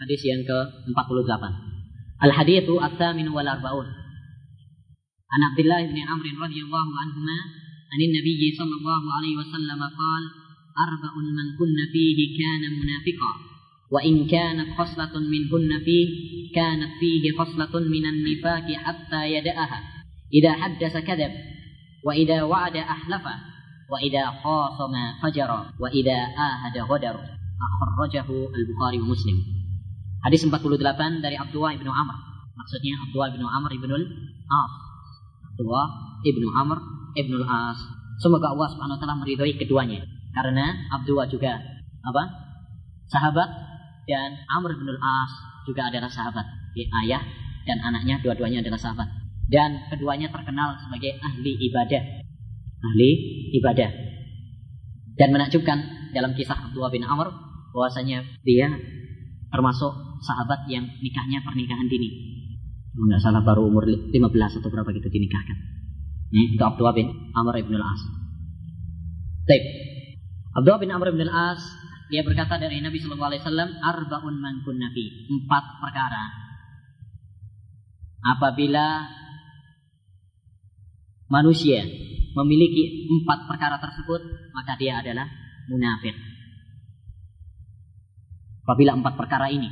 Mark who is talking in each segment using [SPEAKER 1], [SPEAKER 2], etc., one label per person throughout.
[SPEAKER 1] Hadis yang ke-48. Al-hadithu at-thamin wal arba'un. An Abdullah bin Amr radhiyallahu anhuma عن النبي صلى الله عليه وسلم قال أربع من كن فيه كان منافقا وإن كانت خصلة منهن فيه كانت فيه خصلة من النفاق حتى يدأها إذا حدث كذب وإذا وعد أحلف وإذا خاصم فجر وإذا آهد غدر أخرجه البخاري ومسلم Hadis 48 dari Abdullah ibnu Amr. Maksudnya Abdullah ibnu Amr ibnu Al-As. Abdullah ibnu Amr ibnu Al-As. Semoga Allah Subhanahu wa taala meridhoi keduanya. Karena Abdullah juga apa? Sahabat dan Amr ibnu Al-As juga adalah sahabat. Di ayah dan anaknya dua-duanya adalah sahabat. Dan keduanya terkenal sebagai ahli ibadah. Ahli ibadah. Dan menakjubkan dalam kisah Abdullah bin Amr bahwasanya dia termasuk sahabat yang nikahnya pernikahan dini. Kalau nggak salah baru umur 15 atau berapa gitu dinikahkan. Ini itu Abdullah bin Amr ibn al-As. Baik. Abdullah bin Amr ibn al-As dia berkata dari Nabi Shallallahu Alaihi Wasallam, arbaun man nabi empat perkara. Apabila manusia memiliki empat perkara tersebut, maka dia adalah munafik. Apabila empat perkara ini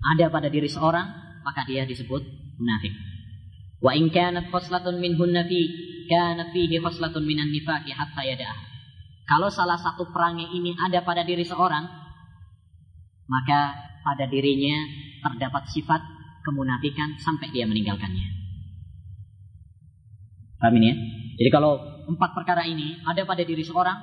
[SPEAKER 1] ada pada diri seorang, maka dia disebut munafik. Wa in kanat khoslatun minhunna fi kanat fihi khoslatun minan nifaqi hatta yada'ah. Kalau salah satu perangai ini ada pada diri seorang, maka pada dirinya terdapat sifat kemunafikan sampai dia meninggalkannya. Paham ini ya? Jadi kalau empat perkara ini ada pada diri seorang,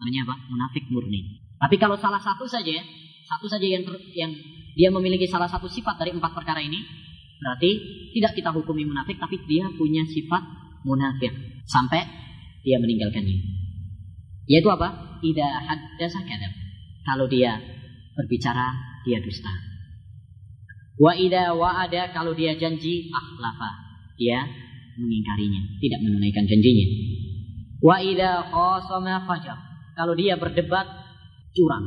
[SPEAKER 1] namanya apa? Munafik murni. Tapi kalau salah satu saja, satu saja yang ter, yang dia memiliki salah satu sifat dari empat perkara ini, berarti tidak kita hukumi munafik, tapi dia punya sifat munafik sampai dia meninggalkannya. Yaitu apa? Tidak haddasa kadab. Kalau dia berbicara, dia dusta. Wa ida wa'ada kalau dia janji akhlafa. Dia mengingkarinya, tidak menunaikan janjinya. Wa ida khasama fajar. Kalau dia berdebat, curang.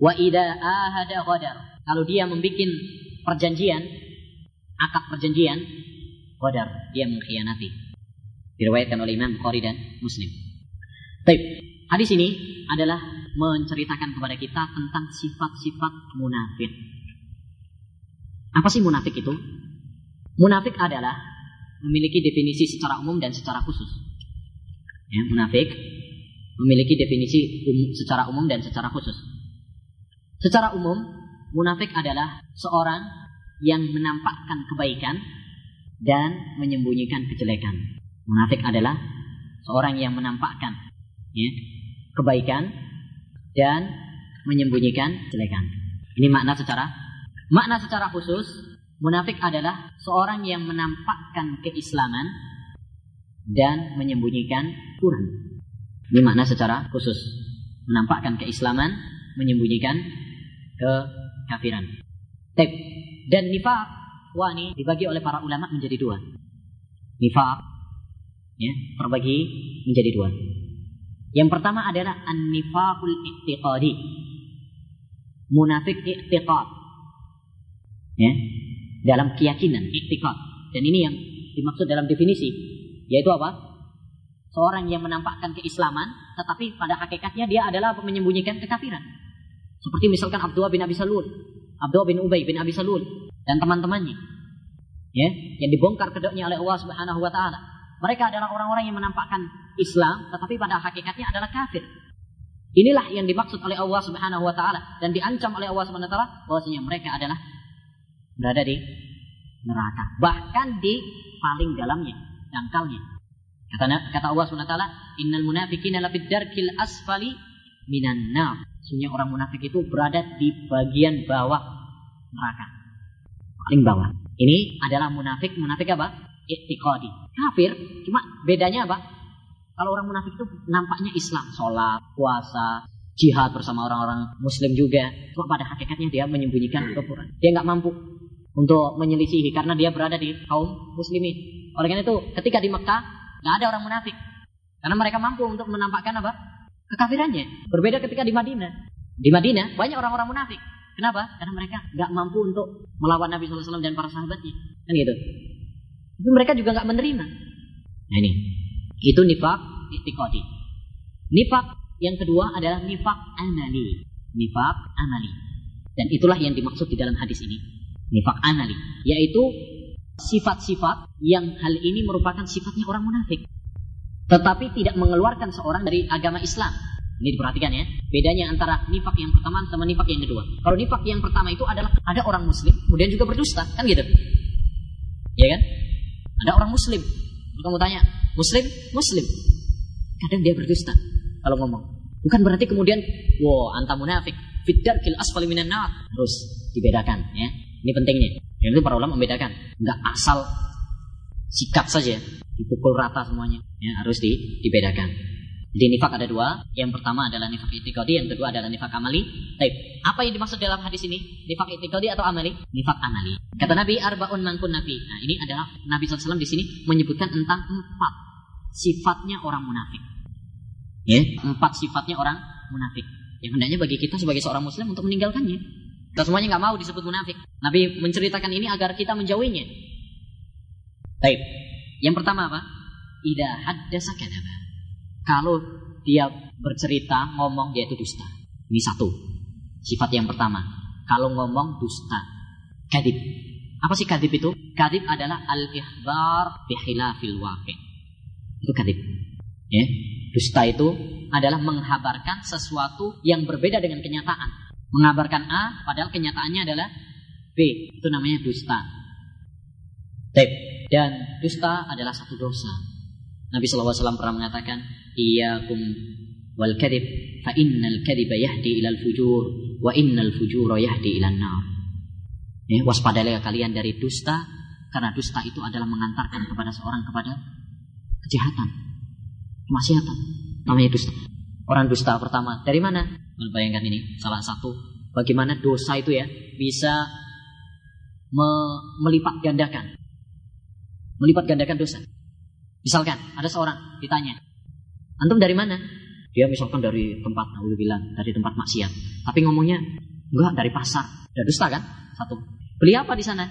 [SPEAKER 1] Wa ida ahada qadar. Kalau dia membuat perjanjian, akad perjanjian, qadar, dia mengkhianati. Diriwayatkan oleh Imam Bukhari dan Muslim. Baik, Hadis ini adalah menceritakan kepada kita tentang sifat-sifat munafik. Apa sih munafik itu? Munafik adalah memiliki definisi secara umum dan secara khusus. Ya, munafik memiliki definisi um, secara umum dan secara khusus. Secara umum, munafik adalah seorang yang menampakkan kebaikan dan menyembunyikan kejelekan. Munafik adalah seorang yang menampakkan ya, kebaikan dan menyembunyikan kejelekan. Ini makna secara makna secara khusus munafik adalah seorang yang menampakkan keislaman dan menyembunyikan kurang. Ini makna secara khusus. Menampakkan keislaman, menyembunyikan kekafiran. Tep. Dan nifak, wah dibagi oleh para ulama menjadi dua. Nifak, ya, terbagi menjadi dua. Yang pertama adalah an-nifaqul i'tiqadi. Munafik i'tiqad. Ya. Dalam keyakinan, i'tiqad. Dan ini yang dimaksud dalam definisi. Yaitu apa? Seorang yang menampakkan keislaman, tetapi pada hakikatnya dia adalah menyembunyikan kekafiran. Seperti misalkan Abdullah bin Abi Salul, Abdullah bin Ubay bin Abi Salul, dan teman-temannya. Ya, yang dibongkar kedoknya oleh Allah Subhanahu wa taala. Mereka adalah orang-orang yang menampakkan Islam, tetapi pada hakikatnya adalah kafir. Inilah yang dimaksud oleh Allah Subhanahu wa taala dan diancam oleh Allah Subhanahu wa taala bahwasanya mereka adalah berada di neraka, bahkan di paling dalamnya, dangkalnya. Kata kata Allah Subhanahu wa taala, "Innal munafiqina lafid darkil asfali minan nar." Sesungguhnya orang munafik itu berada di bagian bawah neraka. Paling bawah. Ini adalah munafik, munafik apa? Iktiqadi. Kafir, cuma bedanya apa? Kalau orang munafik itu nampaknya Islam, sholat, puasa, jihad bersama orang-orang Muslim juga. Cuma pada hakikatnya dia menyembunyikan kekufuran. Dia nggak mampu untuk menyelisihi karena dia berada di kaum muslimin. Oleh karena itu, ketika di Mekah nggak ada orang munafik karena mereka mampu untuk menampakkan apa kekafirannya. Berbeda ketika di Madinah. Di Madinah banyak orang-orang munafik. Kenapa? Karena mereka nggak mampu untuk melawan Nabi SAW dan para sahabatnya. Kan gitu. Tapi mereka juga nggak menerima. Nah ini, itu nifak istiqodi. Nifak yang kedua adalah nifak amali. Nifak amali. Dan itulah yang dimaksud di dalam hadis ini. Nifak amali. Yaitu sifat-sifat yang hal ini merupakan sifatnya orang munafik. Tetapi tidak mengeluarkan seorang dari agama Islam. Ini diperhatikan ya. Bedanya antara nifak yang pertama sama nifak yang kedua. Kalau nifak yang pertama itu adalah ada orang muslim, kemudian juga berdusta. Kan gitu. Ya kan? Ada orang muslim. Kamu tanya, muslim? Muslim. Kadang dia berdusta kalau ngomong. Bukan berarti kemudian, wow, anta munafik. Fiddar kil asfali minan nar. Harus dibedakan ya. Ini pentingnya. Yang itu para ulama membedakan. Enggak asal sikat saja. Dipukul rata semuanya. Ya, harus di, dibedakan. Jadi nifak ada dua. Yang pertama adalah nifak itikadi, yang kedua adalah nifak amali. Taib. Apa yang dimaksud dalam hadis ini? Nifak itikadi atau amali? Nifak amali. Kata Nabi arbaun mangkun nabi. Nah ini adalah Nabi SAW di sini menyebutkan tentang empat sifatnya orang munafik. Ya, empat sifatnya orang munafik. Yang hendaknya bagi kita sebagai seorang muslim untuk meninggalkannya. Kita semuanya nggak mau disebut munafik. Nabi menceritakan ini agar kita menjauhinya. Taib. Yang pertama apa? Ida haddasa kadaba kalau dia bercerita, ngomong dia itu dusta. Ini satu. Sifat yang pertama. Kalau ngomong dusta. Kadib. Apa sih kadib itu? Kadib adalah al-ihbar bihilafil waqi. Itu kadib. Ya. Dusta itu adalah menghabarkan sesuatu yang berbeda dengan kenyataan. Mengabarkan A, padahal kenyataannya adalah B. Itu namanya dusta. Dan dusta adalah satu dosa. Nabi SAW pernah mengatakan, iyyakum wal kadhib fa innal kadhiba yahdi ilal fujur wa innal fujura yahdi ilan nar. Ya, waspadailah kalian dari dusta karena dusta itu adalah mengantarkan kepada seorang kepada kejahatan, kemaksiatan. Namanya dusta. Orang dusta pertama dari mana? Bayangkan ini salah satu bagaimana dosa itu ya bisa me melipat gandakan. Melipat gandakan dosa. Misalkan ada seorang ditanya, Antum dari mana? Dia misalkan dari tempat bilang dari tempat maksiat. Tapi ngomongnya enggak dari pasar. Ya dusta kan? Satu. Beli apa di sana?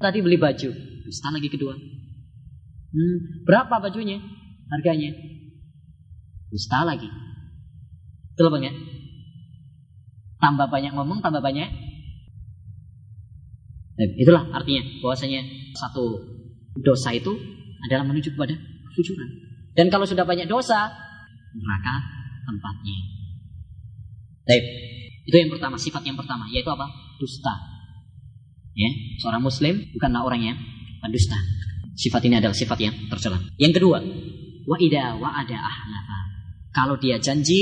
[SPEAKER 1] Tadi beli baju. Dusta lagi kedua. Hmm, berapa bajunya? Harganya? Dusta lagi. Betul bang ya? Tambah banyak ngomong, tambah banyak. Nah, itulah artinya bahwasanya satu dosa itu adalah menuju kepada kejujuran. Dan kalau sudah banyak dosa, neraka tempatnya. Baik. Itu yang pertama, sifat yang pertama, yaitu apa? Dusta. Ya, seorang muslim bukanlah orang yang pendusta. Sifat ini adalah sifat yang tercela. Yang kedua, wa ida wa ada ahlafa. Kalau dia janji,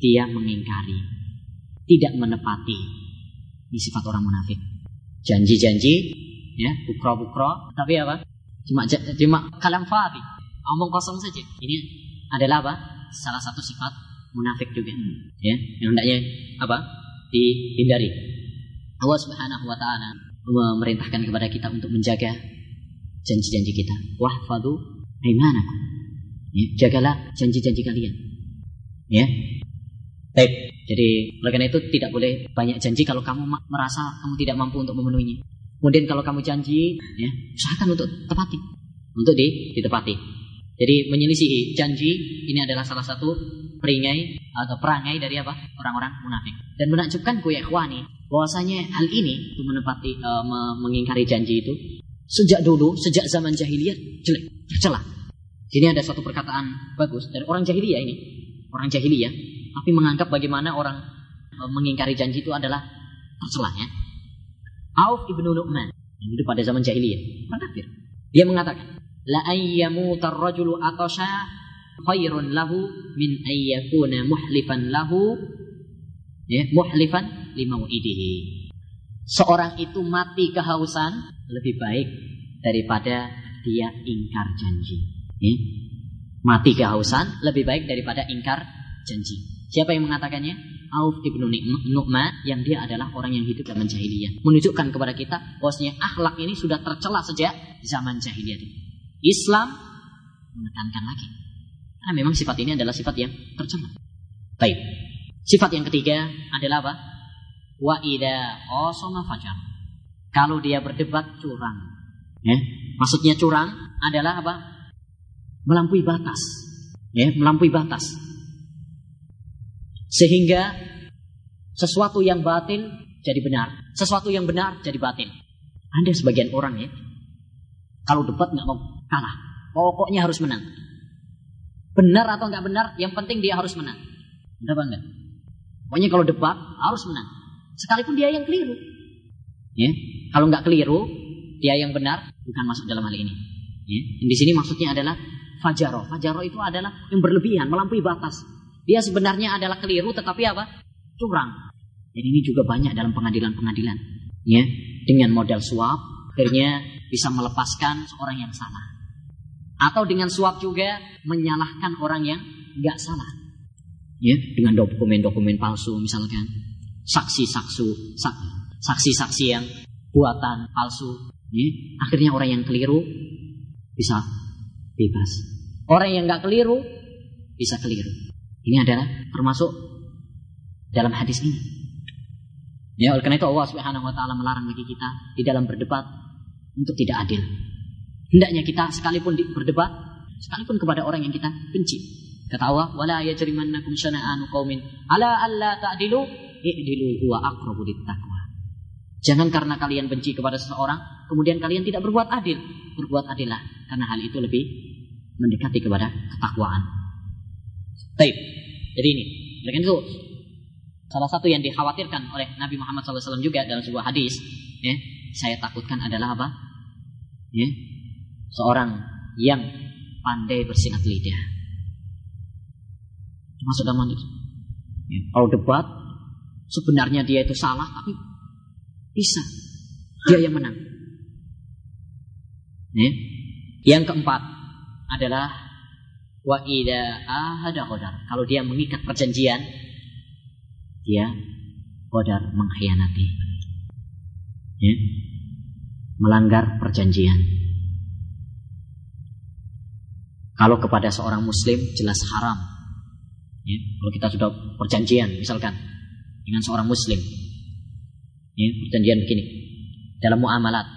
[SPEAKER 1] dia mengingkari, tidak menepati. Ini sifat orang munafik. Janji-janji, ya, bukro-bukro, tapi apa? Cuma cuma kalam fadhi omong kosong saja. Ini adalah apa? Salah satu sifat munafik juga. Ya, yang hendaknya apa? Dihindari. Allah Subhanahu wa taala memerintahkan kepada kita untuk menjaga janji-janji kita. Wahfadu aimanakum. Ya, jagalah janji-janji kalian. Ya. Baik. Jadi oleh karena itu tidak boleh banyak janji kalau kamu merasa kamu tidak mampu untuk memenuhinya. Kemudian kalau kamu janji, ya, usahakan untuk tepati, untuk ditepati. Jadi menyelisihi janji ini adalah salah satu peringai atau perangai dari apa? Orang-orang munafik. Dan menakjubkan ya bahwasanya hal ini itu menepati uh, mengingkari janji itu sejak dulu, sejak zaman jahiliyah jelek, tercela. Sini ada satu perkataan bagus dari orang jahiliyah ini. Orang jahiliyah tapi menganggap bagaimana orang uh, mengingkari janji itu adalah tercela ya. Auf ibnu Nu'man yang itu pada zaman jahiliyah, orang. Dia mengatakan, la ayyamuta ar-rajulu atasha khairun lahu min ayyakuna muhlifan lahu ya muhlifan limau'idihi seorang itu mati kehausan lebih baik daripada dia ingkar janji ya. mati kehausan lebih baik daripada ingkar janji siapa yang mengatakannya Auf ibnu Nu'man yang dia adalah orang yang hidup zaman jahiliyah menunjukkan kepada kita bahwasanya akhlak ini sudah tercela sejak zaman jahiliyah Islam menekankan lagi. Karena memang sifat ini adalah sifat yang tercela. Baik. Sifat yang ketiga adalah apa? Wa ida qasama fajar. Kalau dia berdebat curang. Ya. Maksudnya curang adalah apa? Melampaui batas. Ya, melampaui batas. Sehingga sesuatu yang batin jadi benar. Sesuatu yang benar jadi batin. Ada sebagian orang ya. Kalau debat nggak mau kalah. Pokoknya harus menang. Benar atau nggak benar, yang penting dia harus menang. Benar enggak? Pokoknya kalau debat harus menang. Sekalipun dia yang keliru. Ya, kalau nggak keliru, dia yang benar bukan masuk dalam hal ini. Ya. Di sini maksudnya adalah fajaro. Fajaro itu adalah yang berlebihan, melampaui batas. Dia sebenarnya adalah keliru, tetapi apa? Curang. Dan ini juga banyak dalam pengadilan-pengadilan. Ya, dengan model suap, akhirnya bisa melepaskan seorang yang salah. Atau dengan suap juga menyalahkan orang yang nggak salah. Ya, dengan dokumen-dokumen palsu misalkan. Saksi-saksi, saksi-saksi yang buatan palsu. Ya, akhirnya orang yang keliru bisa bebas. Orang yang nggak keliru bisa keliru. Ini adalah termasuk dalam hadis ini. Ya, oleh karena itu Allah Subhanahu wa taala melarang bagi kita di dalam berdebat untuk tidak adil. Hendaknya kita sekalipun berdebat sekalipun kepada orang yang kita benci. Kata Allah, "Wala yajrimannakum syana'anu qaumin ala alla ta'dilu i'dilu huwa aqrabu taqwa." Jangan karena kalian benci kepada seseorang, kemudian kalian tidak berbuat adil. Berbuat adillah, karena hal itu lebih mendekati kepada ketakwaan. Baik, jadi ini. Oleh itu, salah satu yang dikhawatirkan oleh Nabi Muhammad SAW juga dalam sebuah hadis, ya, saya takutkan adalah apa? Ya, seorang yang pandai bersilat lidah. Masuk dalam hadis. Ya, kalau debat, sebenarnya dia itu salah, tapi bisa. Dia yang menang. Ya. Yang keempat adalah wa ida ahada qadar. Kalau dia mengikat perjanjian, dia qadar mengkhianati. Ya. Melanggar perjanjian. Kalau kepada seorang muslim jelas haram. Ya. Kalau kita sudah perjanjian misalkan dengan seorang muslim, Ya, perjanjian begini. Dalam muamalat,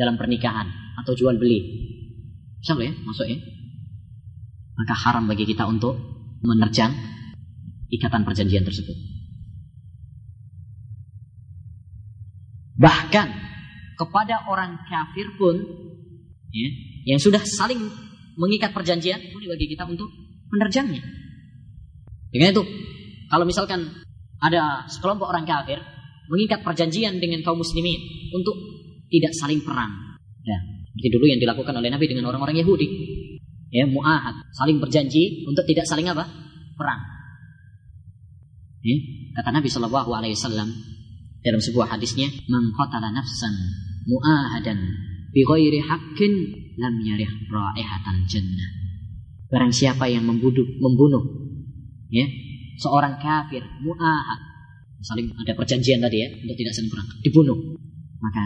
[SPEAKER 1] dalam pernikahan atau jual beli. Bisa ya, masuk ya. Maka haram bagi kita untuk menerjang ikatan perjanjian tersebut. Bahkan kepada orang kafir pun ya, yang sudah saling mengikat perjanjian boleh bagi kita untuk menerjangnya. Dengan itu, kalau misalkan ada sekelompok orang kafir mengikat perjanjian dengan kaum muslimin untuk tidak saling perang. Ya, seperti dulu yang dilakukan oleh Nabi dengan orang-orang Yahudi. Ya, muahad, saling berjanji untuk tidak saling apa? Perang. Ya, kata Nabi Shallallahu Alaihi Wasallam dalam sebuah hadisnya, "Man nafsan muahadan bi ghairi haqqin lam yarih raihatan jannah." Barang siapa yang membunuh, membunuh ya, seorang kafir muahad saling ada perjanjian tadi ya untuk tidak saling perang dibunuh maka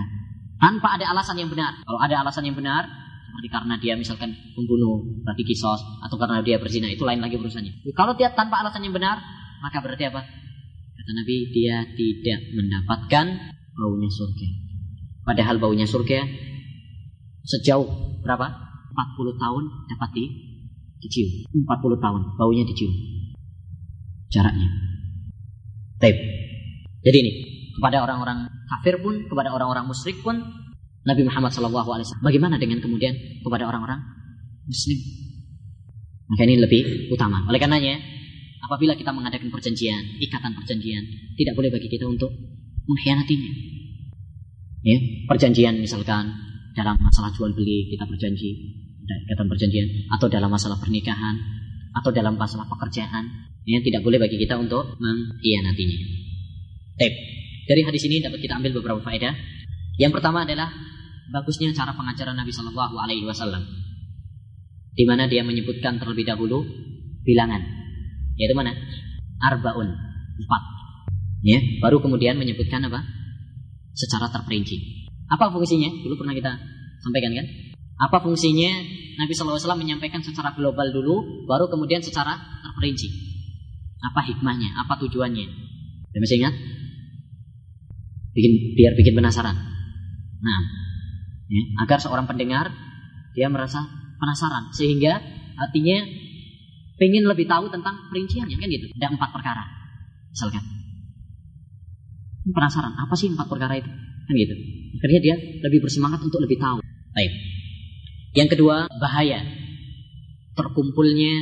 [SPEAKER 1] tanpa ada alasan yang benar kalau ada alasan yang benar seperti karena dia misalkan membunuh berarti kisos atau karena dia berzina itu lain lagi urusannya. Kalau dia tanpa alasan yang benar maka berarti apa? Kata Nabi dia tidak mendapatkan baunya surga. Padahal baunya surga sejauh berapa? 40 tahun dapat di dicium 40 tahun baunya dicium. Jaraknya. Tape. Jadi ini kepada orang-orang kafir pun, kepada orang-orang musyrik pun Nabi Muhammad SAW. Bagaimana dengan kemudian kepada orang-orang Muslim? Maka ini lebih utama. Oleh karenanya, apabila kita mengadakan perjanjian, ikatan perjanjian, tidak boleh bagi kita untuk mengkhianatinya. Ya, perjanjian misalkan dalam masalah jual beli kita berjanji, ikatan perjanjian, atau dalam masalah pernikahan, atau dalam masalah pekerjaan, ya tidak boleh bagi kita untuk mengkhianatinya. Baik. Dari hadis ini dapat kita ambil beberapa faedah. Yang pertama adalah bagusnya cara pengajaran Nabi Shallallahu Alaihi Wasallam, di mana dia menyebutkan terlebih dahulu bilangan, yaitu mana? Arbaun, empat. Ya, baru kemudian menyebutkan apa? Secara terperinci. Apa fungsinya? Dulu pernah kita sampaikan kan? Apa fungsinya Nabi Wasallam menyampaikan secara global dulu, baru kemudian secara terperinci. Apa hikmahnya? Apa tujuannya? Dan masih ingat? Bikin biar bikin penasaran. Nah, ya, agar seorang pendengar dia merasa penasaran sehingga hatinya pengen lebih tahu tentang perinciannya kan gitu. Ada empat perkara, misalkan. Penasaran apa sih empat perkara itu? Kan gitu. Akhirnya dia lebih bersemangat untuk lebih tahu. Baik. Yang kedua, bahaya terkumpulnya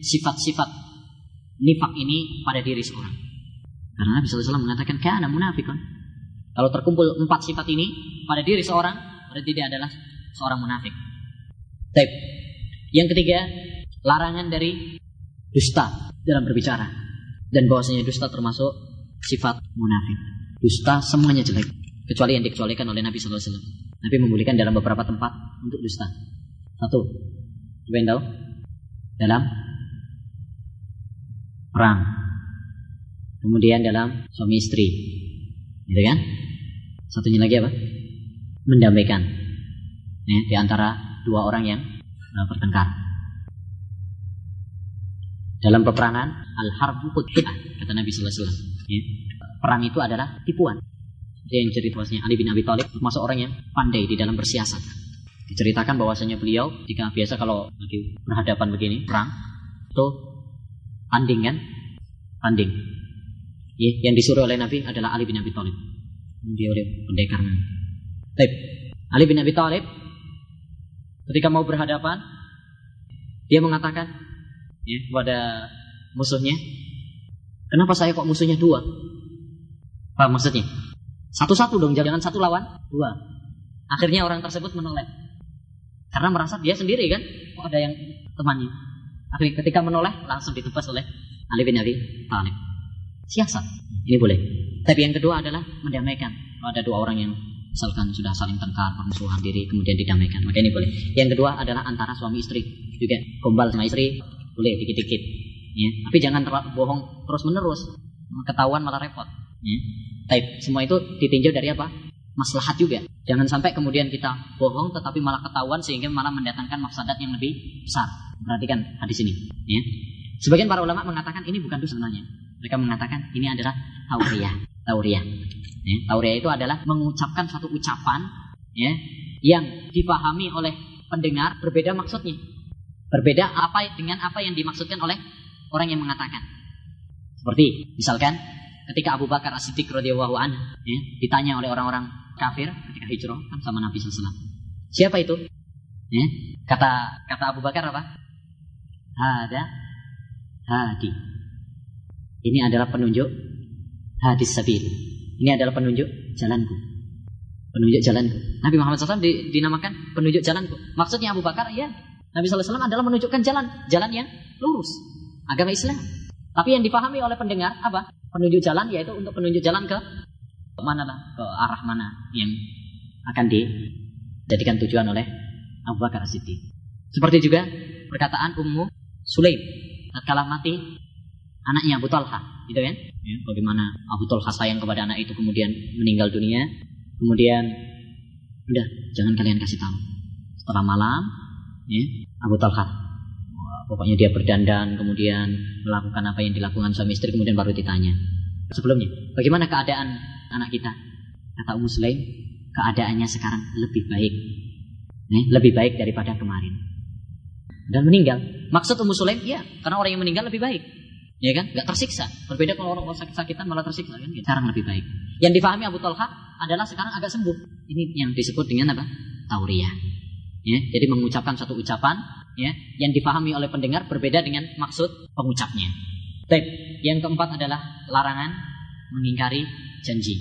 [SPEAKER 1] sifat-sifat nifak ini pada diri seorang. Karena Nabi SAW mengatakan kana munafikun. Kalau terkumpul empat sifat ini pada diri seorang, berarti dia adalah seorang munafik. Baik. Yang ketiga, larangan dari dusta dalam berbicara. Dan bahwasanya dusta termasuk sifat munafik. Dusta semuanya jelek. Kecuali yang dikecualikan oleh Nabi SAW. Nabi membolehkan dalam beberapa tempat untuk dusta. Satu. Coba? Dalam perang. Kemudian dalam suami istri. Gitu kan? Satunya lagi apa? Mendamaikan. Ya, di antara dua orang yang uh, bertengkar. Dalam peperangan al-harbu kata Nabi sallallahu alaihi wasallam. Ya. Perang itu adalah tipuan. Dia yang cerita bahwasanya Ali bin Abi Thalib termasuk orang yang pandai di dalam bersiasat. Diceritakan bahwasanya beliau jika biasa kalau lagi berhadapan begini perang itu tanding kan? Tanding. Ya, yang disuruh oleh Nabi adalah Ali bin Abi Thalib. Dia oleh pendekar. Baik. Ali bin Abi Thalib ketika mau berhadapan dia mengatakan ya, kepada musuhnya, "Kenapa saya kok musuhnya dua?" Apa maksudnya? Satu-satu dong, jangan satu lawan dua. Akhirnya orang tersebut menoleh. Karena merasa dia sendiri kan, kok ada yang temannya. Akhirnya ketika menoleh langsung ditebas oleh Ali bin Abi Thalib. Siasat, ini boleh. Tapi yang kedua adalah mendamaikan. Kalau ada dua orang yang misalkan sudah saling tengkar, permusuhan diri, kemudian didamaikan, maka ini boleh. Yang kedua adalah antara suami istri juga gombal sama istri boleh dikit-dikit. Ya. Tapi jangan bohong terus menerus, ketahuan malah repot. Ya. Taib. Semua itu ditinjau dari apa? Maslahat juga. Jangan sampai kemudian kita bohong tetapi malah ketahuan sehingga malah mendatangkan mafsadat yang lebih besar. Perhatikan hadis ini. Ya. Sebagian para ulama mengatakan ini bukan dosa sebenarnya. Mereka mengatakan ini adalah tauriyah. Tauriyah. Ya. Tauriyah itu adalah mengucapkan satu ucapan ya, yang dipahami oleh pendengar berbeda maksudnya. Berbeda apa dengan apa yang dimaksudkan oleh orang yang mengatakan. Seperti misalkan ketika Abu Bakar As-Siddiq radhiyallahu anhu ya, ditanya oleh orang-orang kafir ketika hijrah kan sama Nabi SAW. Siapa itu? Ya, kata kata Abu Bakar apa? Ada hadi. Ini adalah penunjuk hadis sabil. Ini adalah penunjuk jalanku. Penunjuk jalanku. Nabi Muhammad SAW dinamakan penunjuk jalanku. Maksudnya Abu Bakar ya Nabi SAW adalah menunjukkan jalan, jalan yang lurus, agama Islam. Tapi yang dipahami oleh pendengar apa? Penunjuk jalan yaitu untuk penunjuk jalan ke mana lah, ke arah mana yang akan dijadikan tujuan oleh Abu Bakar Siddiq. Seperti juga perkataan Ummu Sulaim tatkala mati anaknya Abu Talha, gitu kan? Ya, bagaimana Abu Talha sayang kepada anak itu kemudian meninggal dunia, kemudian udah jangan kalian kasih tahu. Setelah malam, ya, Abu Talha Pokoknya dia berdandan, kemudian melakukan apa yang dilakukan suami istri, kemudian baru ditanya. Sebelumnya, bagaimana keadaan anak kita? Kata Ummu Sulaim, keadaannya sekarang lebih baik. Eh, lebih baik daripada kemarin. Dan meninggal. Maksud Ummu Sulaim, ya, karena orang yang meninggal lebih baik. Ya kan? Gak tersiksa. Berbeda kalau orang sakit-sakitan malah tersiksa kan? Sekarang lebih baik. Yang difahami Abu Talha adalah sekarang agak sembuh. Ini yang disebut dengan apa? Tauriyah. Ya, jadi mengucapkan satu ucapan ya yang dipahami oleh pendengar berbeda dengan maksud pengucapnya. Baik, yang keempat adalah larangan mengingkari janji.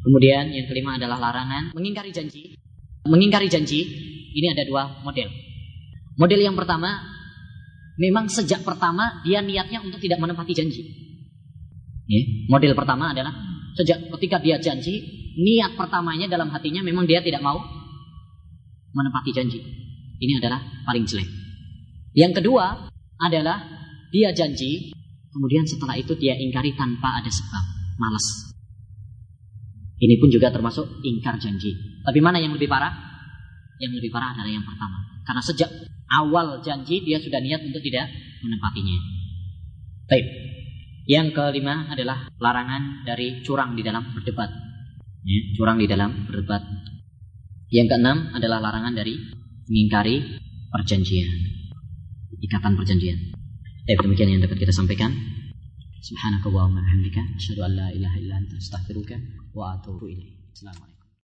[SPEAKER 1] Kemudian yang kelima adalah larangan mengingkari janji. Mengingkari janji ini ada dua model. Model yang pertama memang sejak pertama dia niatnya untuk tidak menepati janji. Ya, model pertama adalah sejak ketika dia janji, niat pertamanya dalam hatinya memang dia tidak mau menepati janji. Ini adalah paling jelek. Yang kedua adalah dia janji, kemudian setelah itu dia ingkari tanpa ada sebab, malas. Ini pun juga termasuk ingkar janji. Tapi mana yang lebih parah? Yang lebih parah adalah yang pertama. Karena sejak awal janji dia sudah niat untuk tidak menepatinya. Baik. Yang kelima adalah larangan dari curang di dalam berdebat. Ya, curang di dalam berdebat. Yang keenam adalah larangan dari mengingkari perjanjian. Ikatan perjanjian. Eh, demikian yang dapat kita sampaikan. Subhanakallahumma wa bihamdika asyhadu an la ilaha illa anta astaghfiruka wa atubu ilaik. Assalamualaikum.